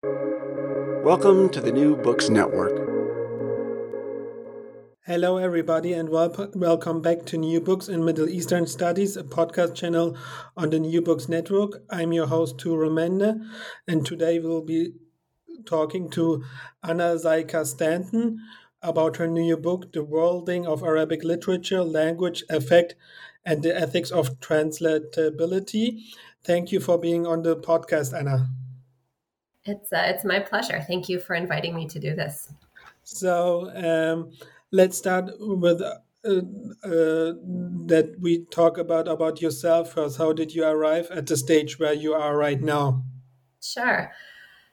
Welcome to the New Books Network. Hello, everybody, and wel- welcome back to New Books in Middle Eastern Studies, a podcast channel on the New Books Network. I'm your host, Tugrul Mende, and today we'll be talking to Anna Ziajka Stanton about her new book, The Worlding of Arabic Literature, Language, Affect, and the Ethics of Translatability. Thank you for being on the podcast, Anna. It's uh, it's my pleasure. Thank you for inviting me to do this. So um, let's start with uh, uh, that we talk about about yourself first. How did you arrive at the stage where you are right now? Sure.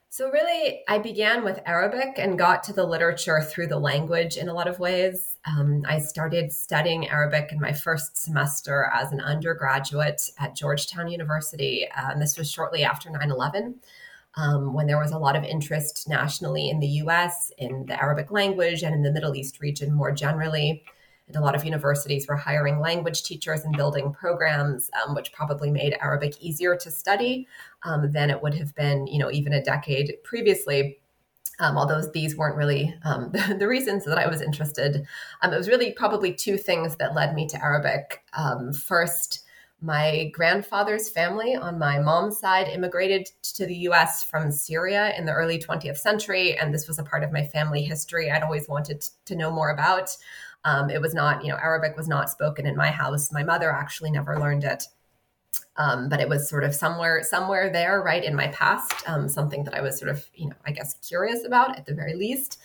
So really, I began with Arabic and got to the literature through the language in a lot of ways. Um, I started studying Arabic in my first semester as an undergraduate at Georgetown University, and this was shortly after 9 11 um, when there was a lot of interest nationally in the US in the Arabic language and in the Middle East region more generally. And a lot of universities were hiring language teachers and building programs, um, which probably made Arabic easier to study um, than it would have been, you know, even a decade previously. Um, although these weren't really um, the, the, reasons that I was interested. Um, it was really probably two things that led me to Arabic. Um, first, my grandfather's family on my mom's side immigrated to the US from Syria in the early 20th century. And this was a part of my family history I'd always wanted to know more about. Um, it was not, you know, Arabic was not spoken in my house. My mother actually never learned it. Um, but it was sort of somewhere somewhere there right in my past um, something that i was sort of you know i guess curious about at the very least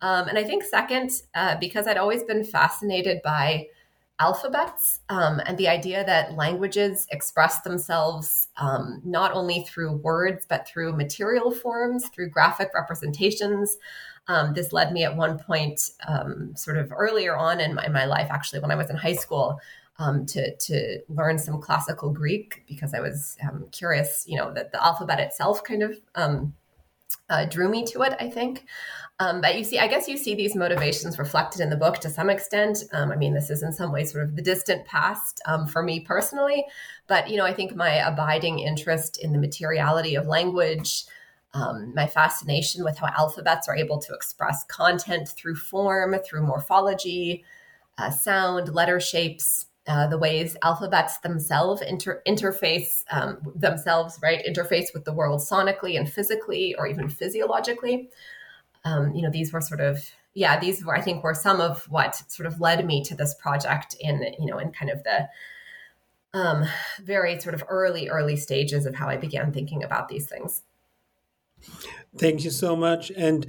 um, and i think second uh, because i'd always been fascinated by alphabets um, and the idea that languages express themselves um, not only through words but through material forms through graphic representations. Um, this led me at one point um, sort of earlier on in my, in my, life actually when i was in high school um, to, to learn some classical greek because i was um, curious you know that the alphabet itself kind of uh, drew me to it i think um, but you see, I guess you see these motivations reflected in the book to some extent. Um, I mean, this is in some ways sort of the distant past um, for me personally. But, you know, I think my abiding interest in the materiality of language, um, my fascination with how alphabets are able to express content through form, through morphology, uh, sound, letter shapes, uh, the ways alphabets themselves inter- interface um, themselves, right, interface with the world sonically and physically or even physiologically um, you know, these were sort of yeah, these were I think were some of what sort of led me to this project in you know in kind of the um, very sort of early early stages of how I began thinking about these things. Thank you so much. And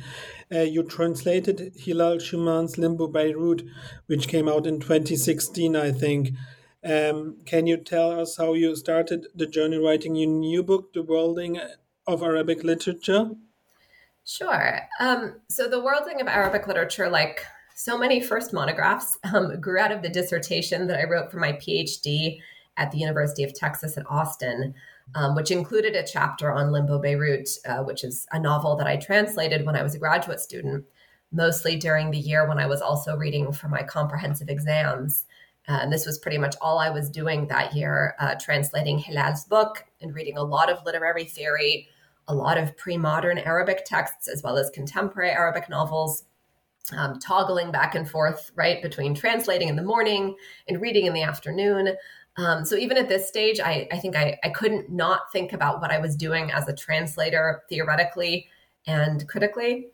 uh, you translated Hilal Chouman's Limbo Beirut, which came out in 2016, I think. Um, can you tell us how you started the journey writing your new book, The Worlding of Arabic Literature? Sure. Um, so the worlding of Arabic literature, like so many first monographs, um, grew out of the dissertation that I wrote for my PhD at the University of Texas at Austin, um, which included a chapter on Limbo Beirut, uh, which is a novel that I translated when I was a graduate student, mostly during the year when I was also reading for my comprehensive exams. Uh, and this was pretty much all I was doing that year, uh, translating Hilal's book and reading a lot of literary theory a lot of pre modern Arabic texts as well as contemporary Arabic novels, um, toggling back and forth, right, between translating in the morning and reading in the afternoon. Um, so even at this stage, I, I think I, I couldn't not think about what I was doing as a translator theoretically and critically.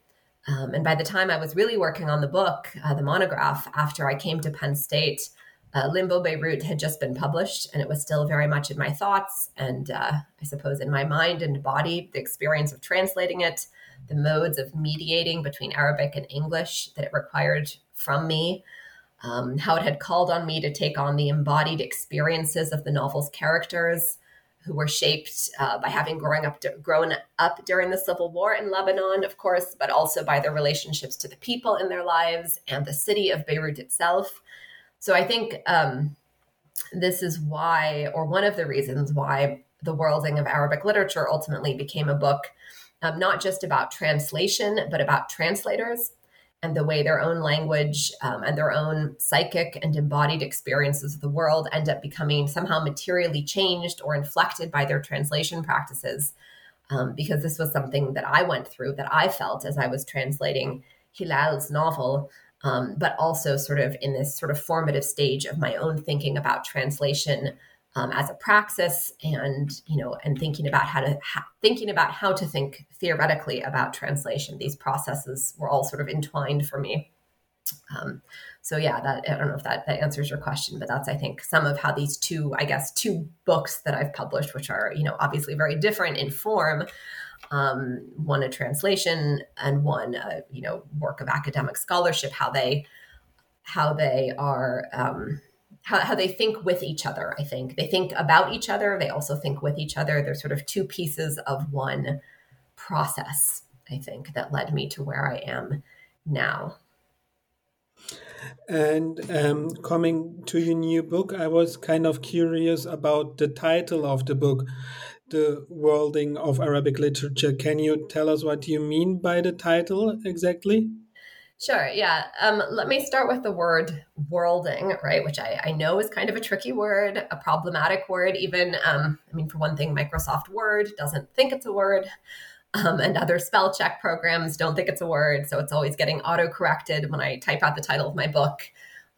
Um, and by the time I was really working on the book, uh, the monograph, after I came to Penn State, uh, Limbo Beirut had just been published, and it was still very much in my thoughts and uh, I suppose in my mind and body. The experience of translating it, the modes of mediating between Arabic and English that it required from me, um, how it had called on me to take on the embodied experiences of the novel's characters, who were shaped uh, by having growing up grown up during the civil war in Lebanon, of course, but also by their relationships to the people in their lives and the city of Beirut itself. So I think um, this is why, or one of the reasons why, the worlding of Arabic literature ultimately became a book um, not just about translation, but about translators and the way their own language um, and their own psychic and embodied experiences of the world end up becoming somehow materially changed or inflected by their translation practices. um, because this was something that I went through, that I felt as I was translating Hilal's novel, um, but also sort of in this sort of formative stage of my own thinking about translation um, as a praxis, and you know, and thinking about how to ha- thinking about how to think theoretically about translation. These processes were all sort of entwined for me. Um, so yeah, that I don't know if that that answers your question, but that's I think some of how these two, I guess, two books that I've published, which are you know obviously very different in form, um, one a translation and one a you know work of academic scholarship, how they how they are. How, how they think with each other, I think. They think about each other. They also think with each other. They're sort of two pieces of one process, I think, that led me to where I am now. And um, coming to your new book, I was kind of curious about the title of the book, The Worlding of Arabic Literature. Can you tell us what you mean by the title exactly? Sure, yeah. Um, let me start with the word worlding, right, which I, I, know is kind of a tricky word, a problematic word, even. Um, I mean, for one thing, Microsoft Word doesn't think it's a word um, and other spell check programs don't think it's a word. So it's always getting auto corrected when I type out the title of my book.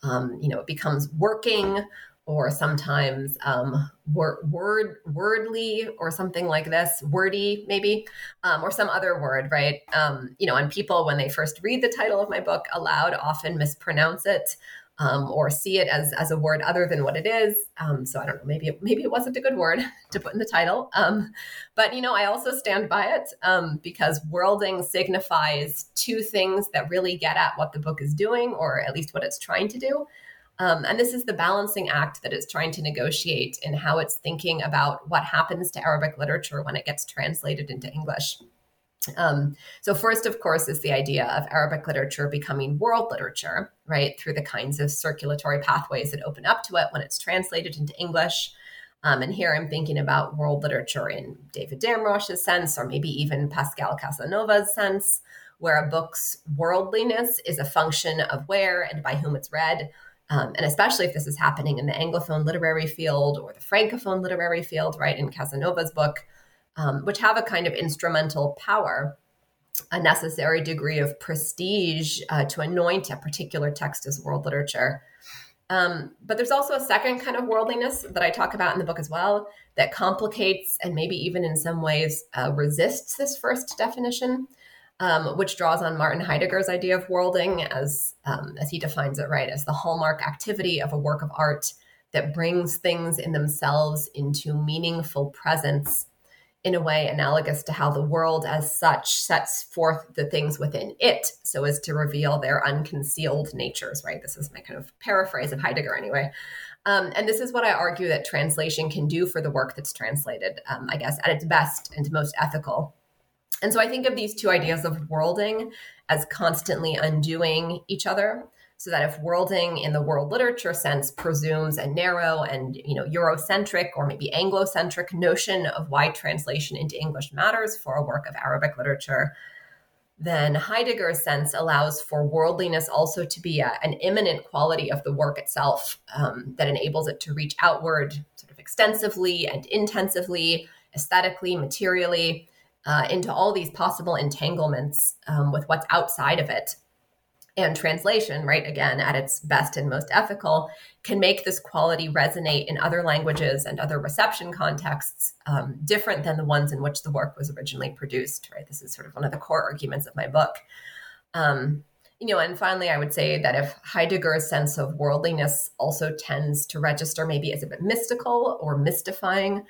Um, you know, it becomes working or sometimes um, word, word wordly or something like this wordy maybe um, or some other word right um, you know and people when they first read the title of my book aloud often mispronounce it um, or see it as as a word other than what it is. Um, so I don't know. Maybe it, maybe it wasn't a good word to put in the title. Um, but you know, I also stand by it because worlding signifies two things that really get at what the book is doing, or at least what it's trying to do. Um, and this is the balancing act that it's trying to negotiate in how it's thinking about what happens to Arabic literature when it gets translated into English. Um, so, first, of course, is the idea of Arabic literature becoming world literature, right, through the kinds of circulatory pathways that open up to it when it's translated into English. Um, and here I'm thinking about world literature in David Damrosch's sense, or maybe even Pascale Casanova's sense, where a book's worldliness is a function of where and by whom it's read. Um, and especially if this is happening in the Anglophone literary field or the Francophone literary field, right, in Casanova's book um, which have a kind of instrumental power, a necessary degree of prestige uh, to anoint a particular text as world literature. Um, but there's also a second kind of worldliness that I talk about in the book as well that complicates and maybe even in some ways uh, resists this first definition, um, which draws on Martin Heidegger's idea of worlding as, um, as he defines it, right, as the hallmark activity of a work of art that brings things in themselves into meaningful presence in a way analogous to how the world as such sets forth the things within it so as to reveal their unconcealed natures, right? This is my kind of paraphrase of Heidegger, anyway. Um, and this is what I argue that translation can do for the work that's translated, um, I guess, at its best and most ethical. And so I think of these two ideas of worlding as constantly undoing each other so that if worlding in the world literature sense presumes a narrow and you know eurocentric or maybe anglocentric notion of why translation into english matters for a work of arabic literature then heidegger's sense allows for worldliness also to be a, an immanent quality of the work itself um, that enables it to reach outward sort of extensively and intensively aesthetically materially uh, into all these possible entanglements um, with what's outside of it and translation, right, again, at its best and most ethical, can make this quality resonate in other languages and other reception contexts um, different than the ones in which the work was originally produced, right? This is sort of one of the core arguments of my book. Um, you know, and finally, I would say that if Heidegger's sense of worldliness also tends to register maybe as a bit mystical or mystifying,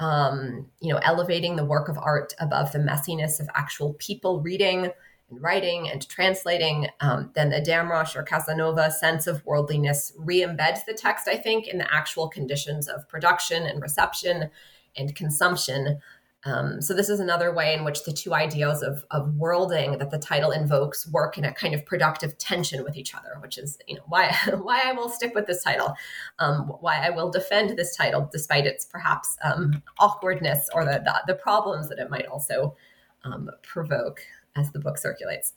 um, you know, elevating the work of art above the messiness of actual people reading, and writing and translating, um, then the Damrosch or Casanova sense of worldliness re-embeds the text, I think, in the actual conditions of production and reception and consumption. Um, so this is another way in which the two ideals of, of worlding that the title invokes work in a kind of productive tension with each other, which is you know why why I will stick with this title, um, why I will defend this title despite its perhaps um, awkwardness or the, the, the problems that it might also um, provoke as the book circulates.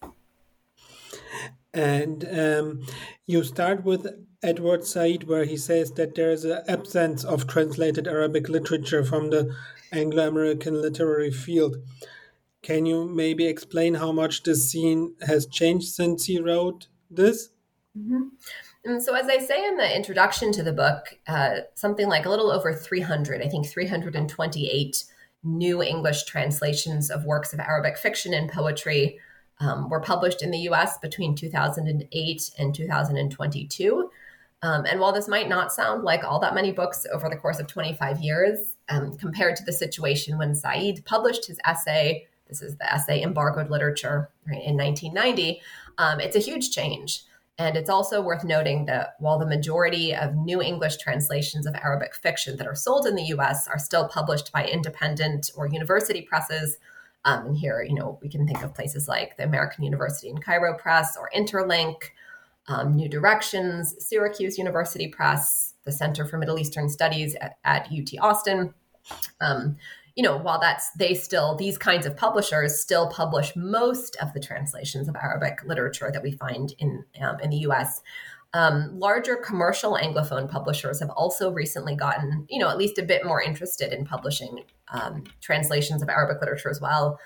And um, you start with Edward Said, where he says that there is an absence of translated Arabic literature from the Anglo American literary field. Can you maybe explain how much this scene has changed since he wrote this? Mm-hmm. And so, as I say in the introduction to the book, uh, something like a little over 300, I think 328 new English translations of works of Arabic fiction and poetry um, were published in the US between 2008 and 2022. Um, and while this might not sound like all that many books over the course of 25 years, um, compared to the situation when Said published his essay, this is the essay Embargoed Literature right, in 1990, um, it's a huge change. And it's also worth noting that while the majority of new English translations of Arabic fiction that are sold in the US are still published by independent or university presses, um, and here, you know, we can think of places like the American University in Cairo Press or Interlink, um, New Directions, Syracuse University Press, the Center for Middle Eastern Studies at, at UT Austin. Um, you know, while that's they still these kinds of publishers still publish most of the translations of Arabic literature that we find in um, in the U.S. Um, larger commercial anglophone publishers have also recently gotten, you know, at least a bit more interested in publishing um, translations of Arabic literature as well.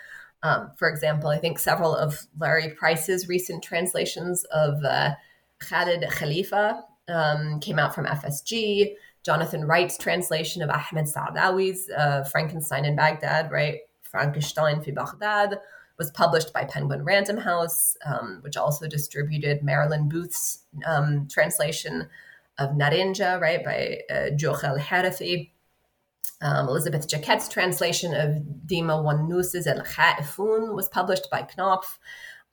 Um, for example, I think several of Leri Price's recent translations of uh, Khaled Khalifa um, came out from FSG. Jonathan Wright's translation of Ahmed Saadawi's uh, Frankenstein in Baghdad, right? Frankenstein fi Baghdad was published by Penguin Random House, um, which also distributed Marilyn Booth's um, translation of Narinja, right, by uh, Harathi. Um, Elisabeth Jaquette's translation of Dima Wannous's El Khaifun was published by Knopf.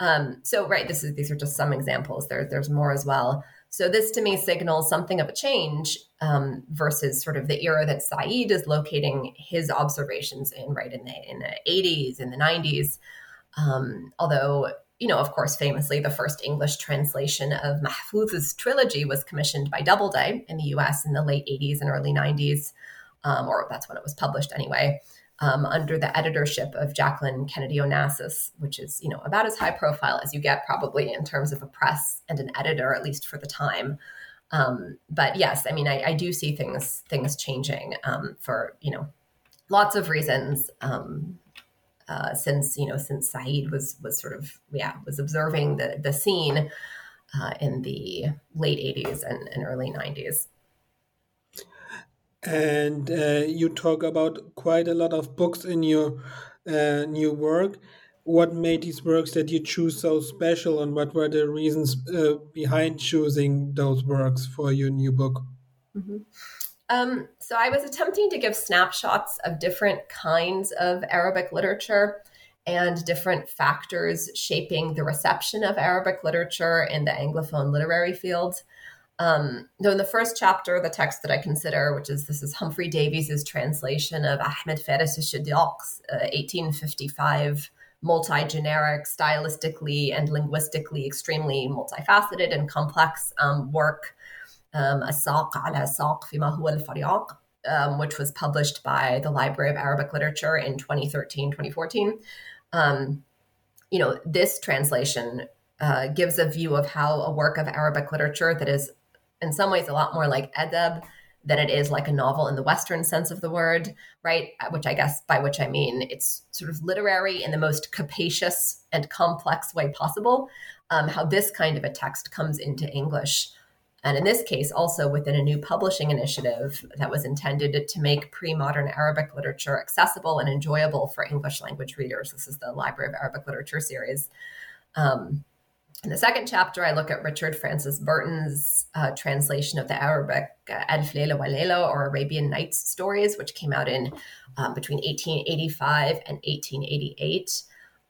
Um, so, right, this is these are just some examples. There, there's more as well. So this to me signals something of a change um, versus sort of the era that Said is locating his observations in, right in the in the 80s, in the 90s. Um, although, you know, of course, famously, the first English translation of Mahfouz's trilogy was commissioned by Doubleday in the U.S. in the late 80s and early 90s, um, or that's when it was published anyway um, under the editorship of Jacqueline Kennedy Onassis, which is you know about as high profile as you get probably in terms of a press and an editor, at least for the time. Um, but yes, I mean, I, I, do see things things changing um, for you know lots of reasons. Um, uh, since you know, since Said was was sort of yeah was observing the the scene uh, in the late '80s and, and early '90s and uh, you talk about quite a lot of books in your uh, new work. What made these works that you choose so special, and what were the reasons uh, behind choosing those works for your new book? Mm -hmm. um, so, I was attempting to give snapshots of different kinds of Arabic literature and different factors shaping the reception of Arabic literature in the Anglophone literary field. Um, though in the first chapter, the text that I consider, which is this is Humphrey Davies's translation of Ahmed Faris Shidyaq's uh, 1855 multi-generic, stylistically and linguistically extremely multifaceted and complex um, work, um, Asaq ala Saq fima huwa al-Fariaq, um, which was published by the Library of Arabic Literature in 2013-2014. Um, you know, this translation uh, gives a view of how a work of Arabic literature that is in some ways a lot more like adab than it is like a novel in the Western sense of the word, right? Which I guess by which I mean it's sort of literary in the most capacious and complex way possible. Um, how this kind of a text comes into English. And in this case, also within a new publishing initiative that was intended to make pre modern Arabic literature accessible and enjoyable for English language readers. This is the Library of Arabic Literature series. Um, in the second chapter, I look at Richard Francis Burton's uh, translation of the Arabic uh, Alf Layla or Arabian Nights stories, which came out in um, between 1885 and 1888.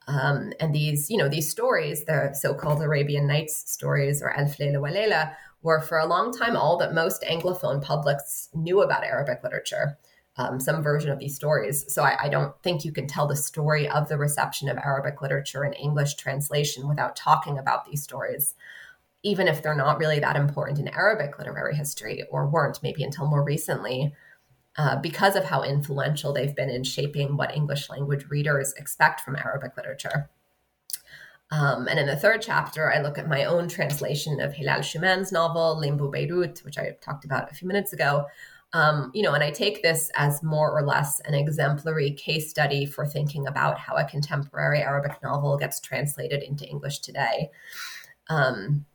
Um, and these, you know, these stories, the so-called Arabian Nights stories or Alf Layla wa Layla, were for a long time all that most Anglophone publics knew about Arabic literature um, some version of these stories. So I, I, don't think you can tell the story of the reception of Arabic literature in English translation without talking about these stories, even if they're not really that important in Arabic literary history or weren't maybe until more recently. Uh, because of how influential they've been in shaping what English language readers expect from Arabic literature. Um, and in the third chapter, I look at my own translation of Hilal Chouman's novel, Limbo Beirut, which I talked about a few minutes ago. Um, you know, and I take this as more or less an exemplary case study for thinking about how a contemporary Arabic novel gets translated into English today. Um,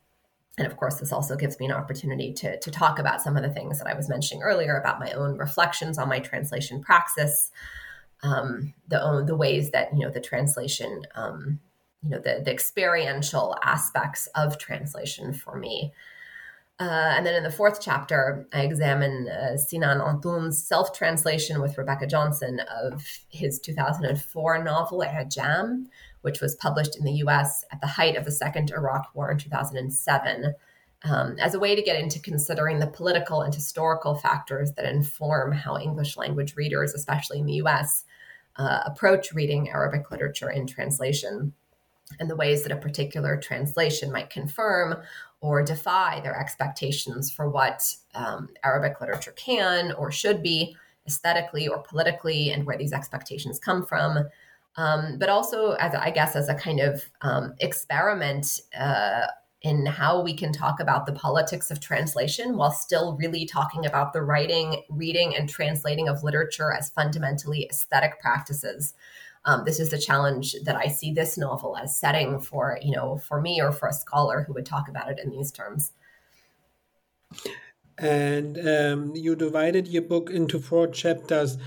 and of course, this also gives me an opportunity to, to talk about some of the things that I was mentioning earlier about my own reflections on my translation praxis, um, the the ways that you know the translation um, you know the, the experiential aspects of translation for me uh, and then in the fourth chapter, I examine uh, Sinan Antoun's self translation with Rebecca Johnson of his 2004 novel, I'jam, which was published in the US at the height of the Second Iraq War in 2007, um, as a way to get into considering the political and historical factors that inform how English language readers, especially in the US, uh, approach reading Arabic literature in translation and the ways that a particular translation might confirm or defy their expectations for what um, Arabic literature can or should be aesthetically or politically, and where these expectations come from. Um, but also, as I guess, as a kind of um, experiment uh, in how we can talk about the politics of translation while still really talking about the writing, reading, and translating of literature as fundamentally aesthetic practices um, this is the challenge that I see this novel as setting for, you know, for me or for a scholar who would talk about it in these terms. And um, you divided your book into four chapters.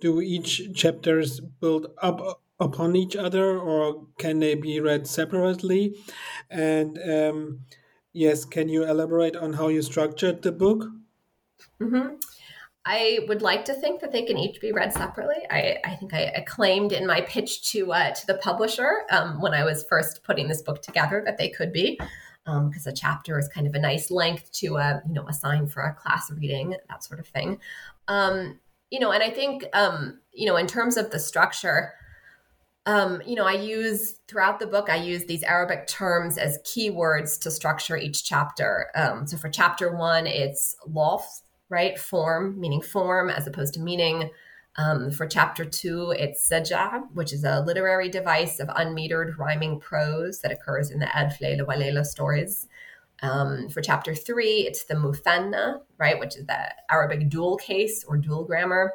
Do each chapters build up upon each other, or can they be read separately? And um, yes, can you elaborate on how you structured the book? Mm-hmm. I would like to think that they can each be read separately. I, I think I, claimed in my pitch to uh, to the publisher um, when I was first putting this book together that they could be, because um, a chapter is kind of a nice length to uh, you know assign for a class reading, that sort of thing. Um, you know, and I think um, you know in terms of the structure. Um, you know, I use throughout the book, I use these Arabic terms as keywords to structure each chapter. Um, so for chapter one, it's lafz, right? Form, meaning form, as opposed to meaning. Um, for chapter two, it's saja, which is a literary device of unmetered rhyming prose that occurs in the Alf Layla wa Layla stories. Um, for chapter three, it's the muthanna, right, which is the Arabic dual case or dual grammar.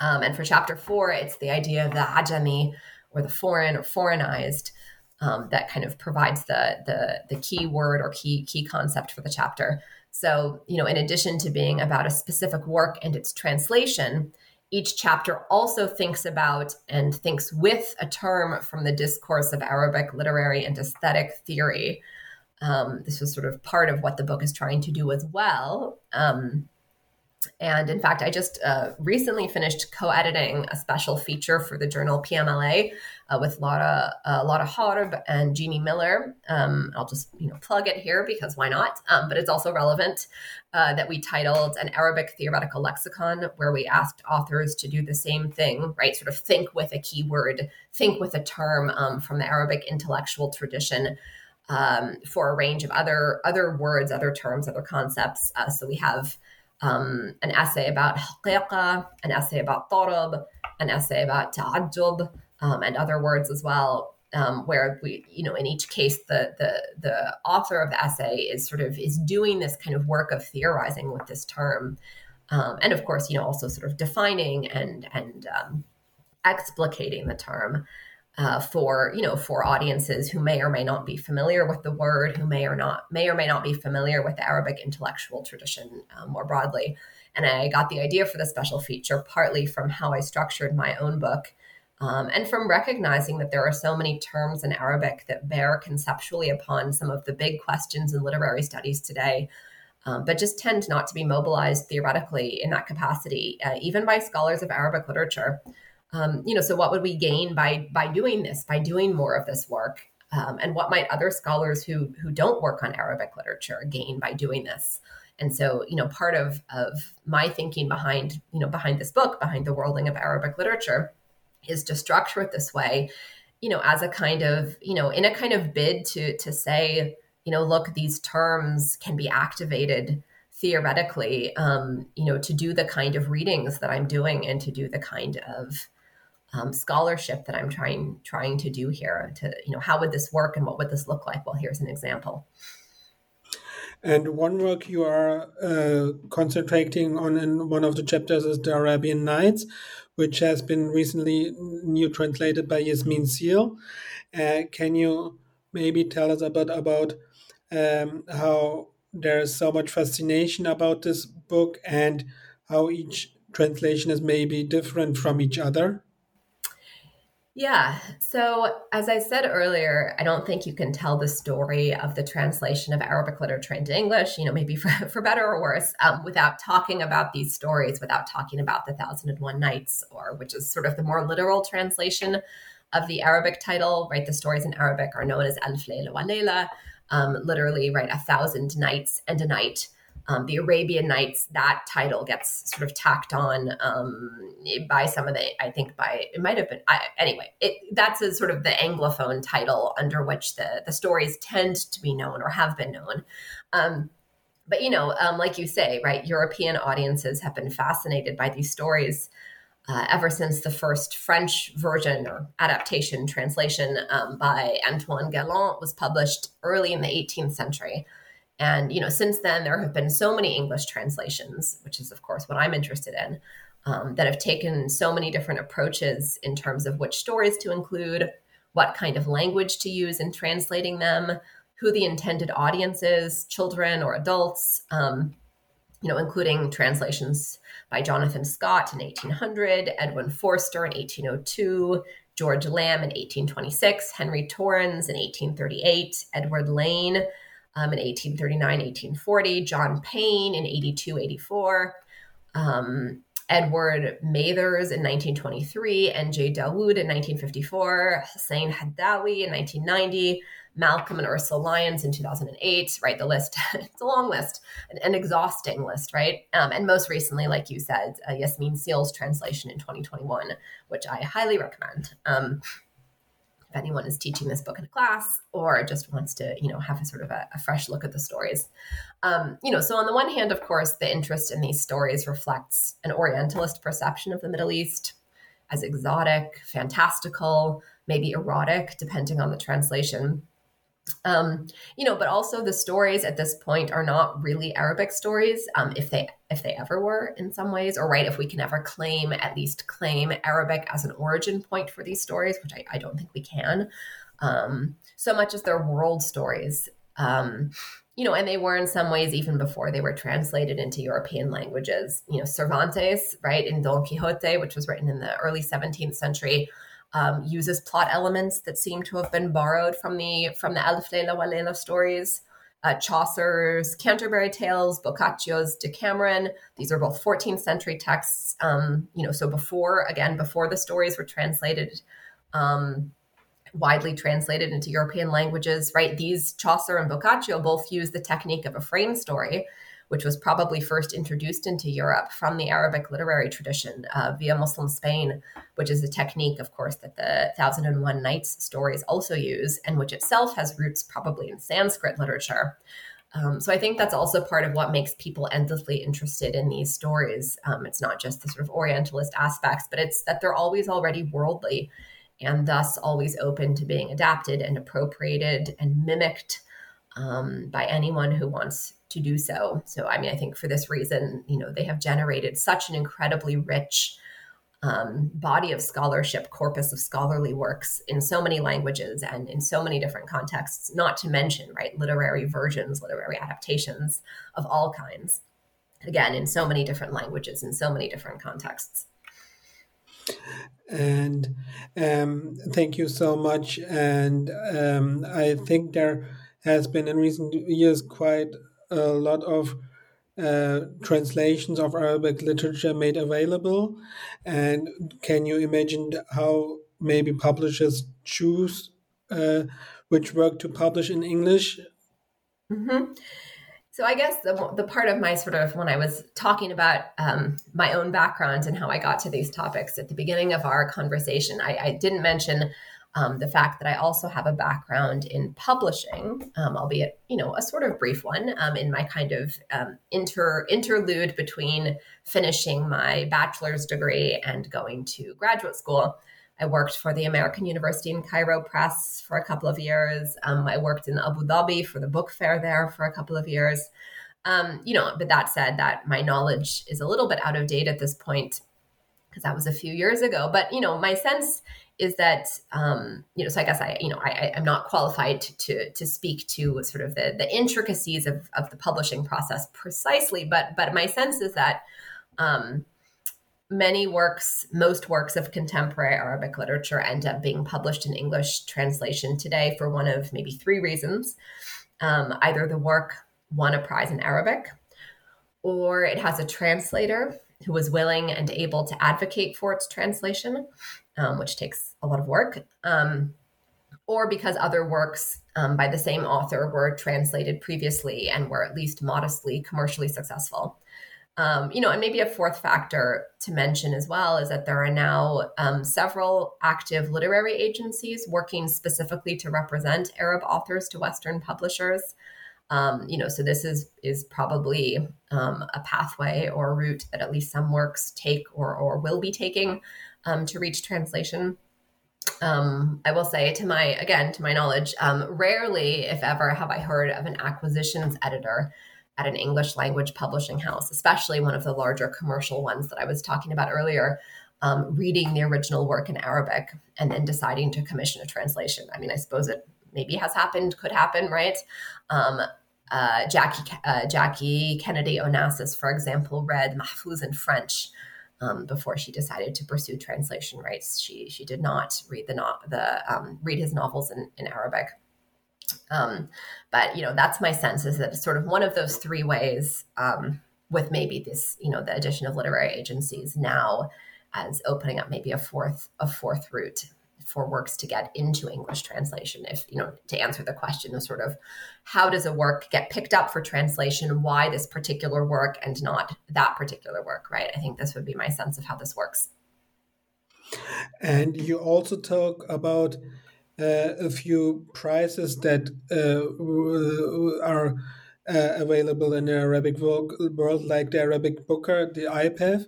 Um, and for chapter four, it's the idea of the ajami or the foreign or foreignized um, that kind of provides the, the the key word or key key concept for the chapter. So, you know, in addition to being about a specific work and its translation, each chapter also thinks about and thinks with a term from the discourse of Arabic literary and aesthetic theory. Um, this was sort of part of what the book is trying to do as well. Um, and in fact, I just uh, recently finished co-editing a special feature for the journal PMLA uh, with Lara uh, Lara Harb and Jeannie Miller. Um, I'll just you know plug it here because why not? Um, but it's also relevant uh, that we titled an Arabic theoretical lexicon, where we asked authors to do the same thing, right? Sort of think with a keyword, think with a term um, from the Arabic intellectual tradition. Um, for a range of other other words, other terms, other concepts. Uh, so we have um, an essay about haqiqa, an essay about tarab, an essay about ta'ajjub, um, and other words as well, um, where we, you know, in each case, the, the, the author of the essay is sort of, is doing this kind of work of theorizing with this term. Um, and of course, you know, also sort of defining and, and um, explicating the term uh, for you know for audiences who may or may not be familiar with the word, who may or not may or may not be familiar with the Arabic intellectual tradition uh, more broadly. And I got the idea for the special feature partly from how I structured my own book. Um, and from recognizing that there are so many terms in Arabic that bear conceptually upon some of the big questions in literary studies today, um, but just tend not to be mobilized theoretically in that capacity, uh, even by scholars of Arabic literature. Um, you know, so what would we gain by by doing this, by doing more of this work? Um, and what might other scholars who who don't work on Arabic literature gain by doing this? And so, you know, part of of my thinking behind you know behind this book, behind the worlding of Arabic literature, is to structure it this way, you know, as a kind of you know in a kind of bid to to say, you know, look, these terms can be activated theoretically, um, you know, to do the kind of readings that I'm doing and to do the kind of um, scholarship that I'm trying trying to do here. To you know, how would this work and what would this look like? Well, here's an example. And one work you are uh, concentrating on in one of the chapters is the Arabian Nights, which has been recently new translated by Yasmine Seale. Uh, can you maybe tell us a bit about um, how there is so much fascination about this book and how each translation is maybe different from each other? Yeah. So, as I said earlier, I don't think you can tell the story of the translation of Arabic literature into English, you know, maybe for, for better or worse, um, without talking about these stories, without talking about the Thousand and One Nights, or which is sort of the more literal translation of the Arabic title, right? The stories in Arabic are known as Alf Layla wa Layla, um, literally, right? A thousand nights and a night. Um, the Arabian Nights, that title gets sort of tacked on um, by some of the, I think by, it might have been, I, anyway, it, that's a sort of the Anglophone title under which the, the stories tend to be known or have been known. Um, but, you know, um, like you say, right, European audiences have been fascinated by these stories uh, ever since the first French version or adaptation translation um, by Antoine Galland was published early in the 18th century. And you know, since then there have been so many English translations, which is of course what I'm interested in, um, that have taken so many different approaches in terms of which stories to include, what kind of language to use in translating them, who the intended audience is, children or adults. Um, you know, including translations by Jonathan Scott in 1800, Edwin Forster in 1802, George Lamb in 1826, Henry Torrens in 1838, Edward Lane um, in 1839, 1840, John Payne in 82, 84, um, Edward Mathers in 1923, and N.J. Dawood in 1954, Husain Haddawy in 1990, Malcolm and Ursula Lyons in 2008, right? The list, it's a long list, an, an exhausting list, right? Um, and most recently, like you said, uh, Yasmine Seale's translation in 2021, which I highly recommend. Um, if anyone is teaching this book in a class or just wants to you know have a sort of a, a fresh look at the stories. Um, you know so on the one hand of course the interest in these stories reflects an orientalist perception of the middle east as exotic fantastical maybe erotic depending on the translation um, you know but also the stories at this point are not really arabic stories um, if they if they ever were in some ways or right if we can ever claim at least claim arabic as an origin point for these stories which i, I don't think we can. Um, so much as they're world stories um, you know and they were in some ways even before they were translated into european languages. You know cervantes right in don quixote which was written in the early 17th century um, uses plot elements that seem to have been borrowed from the from the Alf Layla wa stories. Uh, Chaucer's Canterbury Tales, Boccaccio's Decameron. These are both 14th century texts. Um, you know, so before again before the stories were translated, um, widely translated into European languages. Right, these Chaucer and Boccaccio both use the technique of a frame story, which was probably first introduced into Europe from the Arabic literary tradition uh, via Muslim Spain, which is a technique, of course, that the Thousand and One Nights stories also use, and which itself has roots probably in Sanskrit literature. Um, so I think that's also part of what makes people endlessly interested in these stories. Um, it's not just the sort of Orientalist aspects, but it's that they're always already worldly and thus always open to being adapted and appropriated and mimicked um, by anyone who wants to do so. So, I mean, I think for this reason, you know, they have generated such an incredibly rich um, body of scholarship, corpus of scholarly works in so many languages and in so many different contexts, not to mention, right, literary versions, literary adaptations of all kinds. Again, in so many different languages, in so many different contexts. And um, thank you so much. And um, I think there has been in recent years quite a lot of uh, translations of Arabic literature made available. And can you imagine how maybe publishers choose uh, which work to publish in English? Mm-hmm. So I guess the, the part of my sort of when I was talking about um, my own background and how I got to these topics at the beginning of our conversation, I, I didn't mention um, the fact that I also have a background in publishing, um, albeit you know a sort of brief one, um, in my kind of um, inter interlude between finishing my bachelor's degree and going to graduate school. I worked for the American University in Cairo Press for a couple of years. Um, I worked in Abu Dhabi for the book fair there for a couple of years. Um, you know, but that said, that my knowledge is a little bit out of date at this point because that was a few years ago. But you know, my sense is that um, you know, so I guess I, you know, I, I'm not qualified to to speak to sort of the the intricacies of of the publishing process precisely, but but my sense is that um, many works, most works of contemporary Arabic literature end up being published in English translation today for one of maybe three reasons. Um, either the work won a prize in Arabic, or it has a translator who was willing and able to advocate for its translation, um, which takes a lot of work, um, or because other works um, by the same author were translated previously and were at least modestly commercially successful. Um, you know, and maybe a fourth factor to mention as well is that there are now um, several active literary agencies working specifically to represent Arab authors to Western publishers. Um, you know, so this is is probably um, a pathway or a route that at least some works take or or will be taking um, to reach translation. Um, I will say, to my again, to my knowledge, rarely, if ever, have I heard of an acquisitions editor at an English language publishing house, especially one of the larger commercial ones that I was talking about earlier, um, reading the original work in Arabic and then deciding to commission a translation. I mean, I suppose it maybe has happened, could happen, right? Um, uh, Jackie uh, Jackie Kennedy Onassis, for example, read Mahfouz in French um, before she decided to pursue translation rights. She she did not read the no- the um, read his novels in, in Arabic. Um, but you know, that's my sense is that it's sort of one of those three ways. Um, with maybe this, you know, the addition of literary agencies now as opening up maybe a fourth a fourth route for works to get into English translation. If you know, to answer the question of sort of how does a work get picked up for translation? Why this particular work and not that particular work? Right. I think this would be my sense of how this works. And you also talk about uh, a few prizes that uh, are uh, available in the Arabic world, like the Arabic Booker, the IPAF.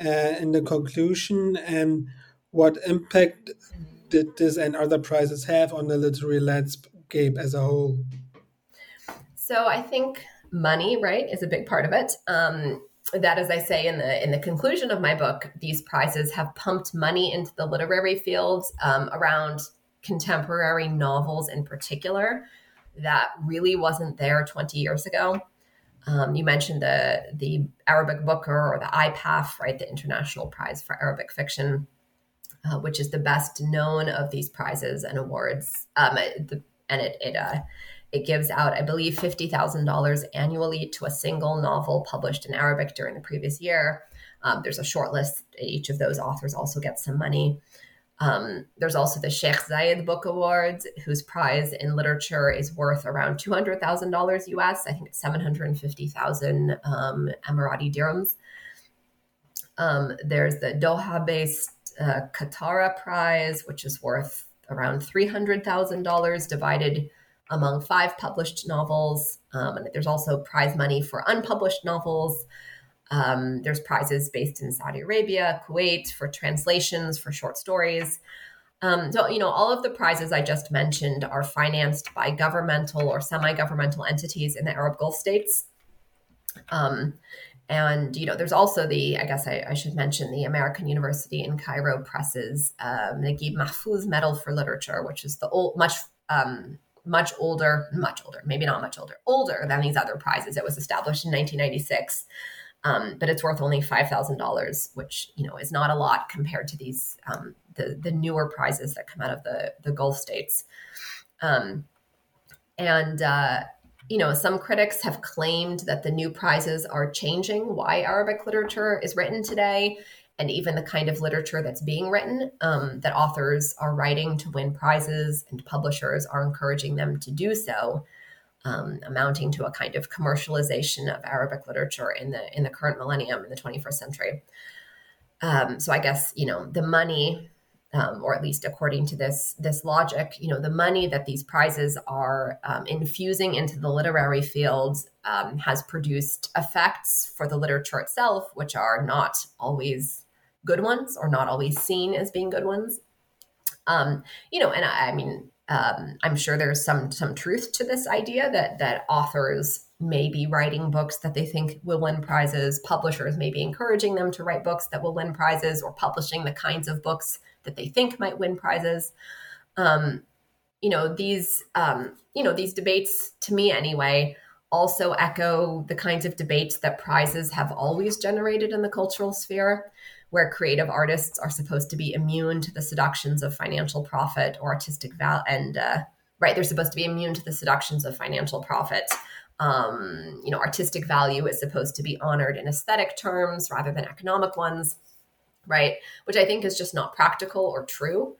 in the conclusion, and what impact did this and other prizes have on the literary landscape as a whole? So I think money, right, is a big part of it. Um, that, as I say in the in the conclusion of my book, these prizes have pumped money into the literary fields um, around contemporary novels in particular that really wasn't there 20 years ago. Um, you mentioned the the Arabic Booker or the IPAF, right, the International Prize for Arabic Fiction, uh, which is the best known of these prizes and awards. Um, the, and it it uh, it gives out, I believe, fifty thousand dollars annually to a single novel published in Arabic during the previous year. Um, there's a short list. Each of those authors also gets some money. Um, there's also the Sheikh Zayed Book Awards, whose prize in literature is worth around $200,000 US. I think it's 750,000 um, Emirati dirhams. Um, there's the Doha based uh, Katara Prize, which is worth around $300,000 divided among five published novels. Um, and there's also prize money for unpublished novels. Um, there's prizes based in Saudi Arabia, Kuwait for translations for short stories. Um, so, you know, all of the prizes I just mentioned are financed by governmental or semi governmental entities in the Arab Gulf states. Um, and, you know, there's also the, I guess I, I, should mention the American University in Cairo presses um, Naguib Mahfouz Medal for Literature, which is the old, much, um, much older, much older, maybe not much older, older than these other prizes. It was established in 1996 um, but it's worth only five thousand dollars, which you know is not a lot compared to these um, the the newer prizes that come out of the the Gulf states. Um, and uh, you know, some critics have claimed that the new prizes are changing why Arabic literature is written today, and even the kind of literature that's being written. Um, that authors are writing to win prizes, and publishers are encouraging them to do so um, amounting to a kind of commercialization of Arabic literature in the in the current millennium in the 21st century. Um, so I guess you know the money, um, or at least according to this this logic, you know the money that these prizes are um, infusing into the literary field um, has produced effects for the literature itself, which are not always good ones or not always seen as being good ones. Um, you know, and I, I mean, um, I'm sure there's some some truth to this idea that that authors may be writing books that they think will win prizes. Publishers may be encouraging them to write books that will win prizes, or publishing the kinds of books that they think might win prizes. Um, you know these um, you know these debates, to me anyway, also echo the kinds of debates that prizes have always generated in the cultural sphere where creative artists are supposed to be immune to the seductions of financial profit or artistic value and uh, right they're supposed to be immune to the seductions of financial profit um, you know artistic value is supposed to be honored in aesthetic terms rather than economic ones right? Which i think is just not practical or true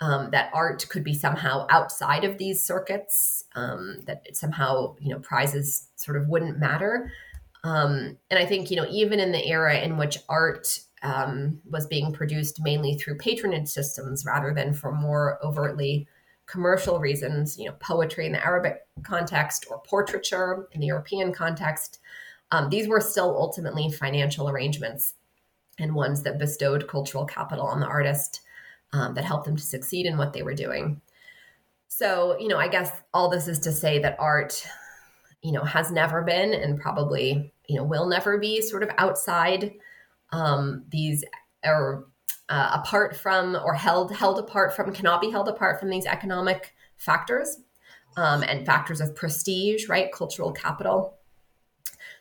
um, that art could be somehow outside of these circuits um, that somehow you know prizes sort of wouldn't matter. Um, and i think you know even in the era in which art um, was being produced mainly through patronage systems rather than for more overtly commercial reasons, you know, poetry in the Arabic context or portraiture in the European context. Um, these were still ultimately financial arrangements and ones that bestowed cultural capital on the artist um, that helped them to succeed in what they were doing. So, you know, I guess all this is to say that art, you know, has never been and probably, you know, will never be sort of outside um, these are uh, apart from or held held apart from cannot be held apart from these economic factors um, and factors of prestige, right? Cultural capital.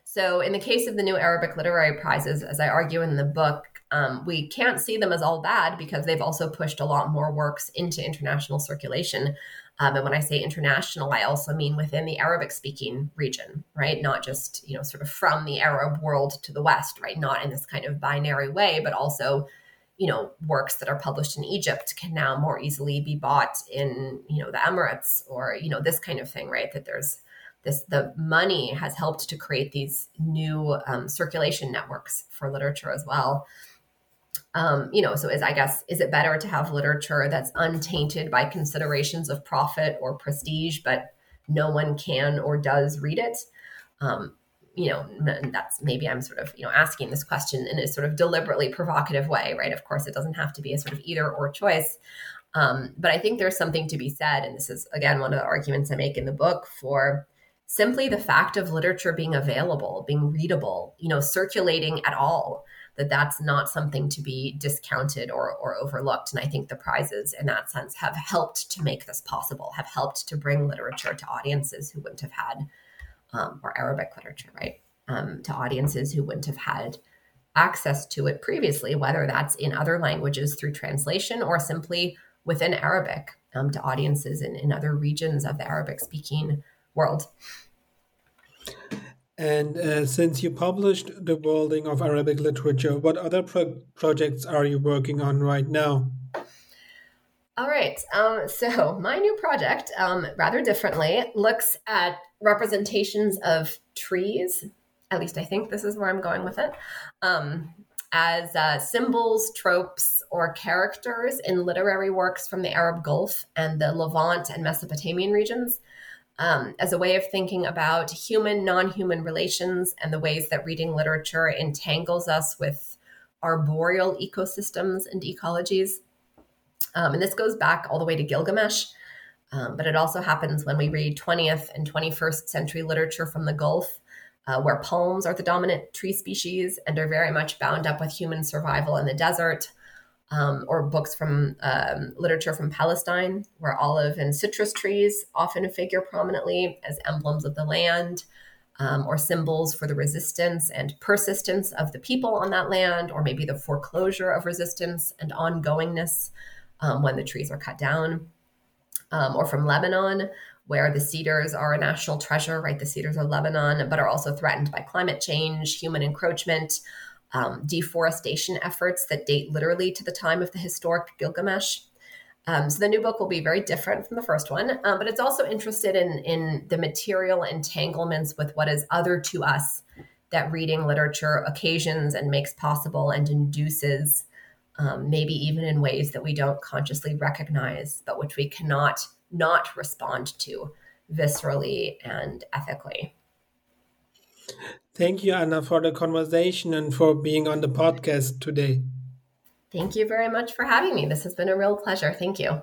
So, in the case of the new Arabic literary prizes, as I argue in the book, um, we can't see them as all bad because they've also pushed a lot more works into international circulation. Um, and when I say international, I also mean within the Arabic speaking region, right? Not just, you know, sort of from the Arab world to the West, right? Not in this kind of binary way, but also, you know, works that are published in Egypt can now more easily be bought in, you know, the Emirates or, you know, this kind of thing, right? That there's this, the money has helped to create these new um, circulation networks for literature as well um, you know, so is I guess is it better to have literature that's untainted by considerations of profit or prestige, but no one can or does read it? Um, you know, that's maybe I'm sort of you know asking this question in a sort of deliberately provocative way, right? Of course, it doesn't have to be a sort of either or choice, um, but I think there's something to be said, and this is again one of the arguments I make in the book for simply the fact of literature being available, being readable, you know, circulating at all that that's not something to be discounted or, or overlooked. And I think the prizes in that sense have helped to make this possible, have helped to bring literature to audiences who wouldn't have had, um, or Arabic literature, right? Um, to audiences who wouldn't have had access to it previously, whether that's in other languages through translation or simply within Arabic um, to audiences in, in other regions of the Arabic speaking world. And uh, since you published The Worlding of Arabic Literature, what other pro- projects are you working on right now? All right. Um, so, my new project, um, rather differently, looks at representations of trees. At least I think this is where I'm going with it. Um, as uh, symbols, tropes, or characters in literary works from the Arab Gulf and the Levant and Mesopotamian regions um, as a way of thinking about human non human relations and the ways that reading literature entangles us with arboreal ecosystems and ecologies. Um, and this goes back all the way to Gilgamesh, um, but it also happens when we read 20th and 21st century literature from the Gulf. Uh, where palms are the dominant tree species and are very much bound up with human survival in the desert, um, or books from um, literature from Palestine, where olive and citrus trees often figure prominently as emblems of the land um, or symbols for the resistance and persistence of the people on that land, or maybe the foreclosure of resistance and ongoingness um, when the trees are cut down. Um, or from Lebanon, where the cedars are a national treasure, right? The cedars of Lebanon, but are also threatened by climate change, human encroachment, um, deforestation efforts that date literally to the time of the historic Gilgamesh. Um, so the new book will be very different from the first one, um, but it's also interested in in the material entanglements with what is other to us that reading literature occasions and makes possible and induces, um, maybe even in ways that we don't consciously recognize, but which we cannot not respond to viscerally and ethically. Thank you, Anna, for the conversation and for being on the podcast today. Thank you very much for having me. This has been a real pleasure. Thank you.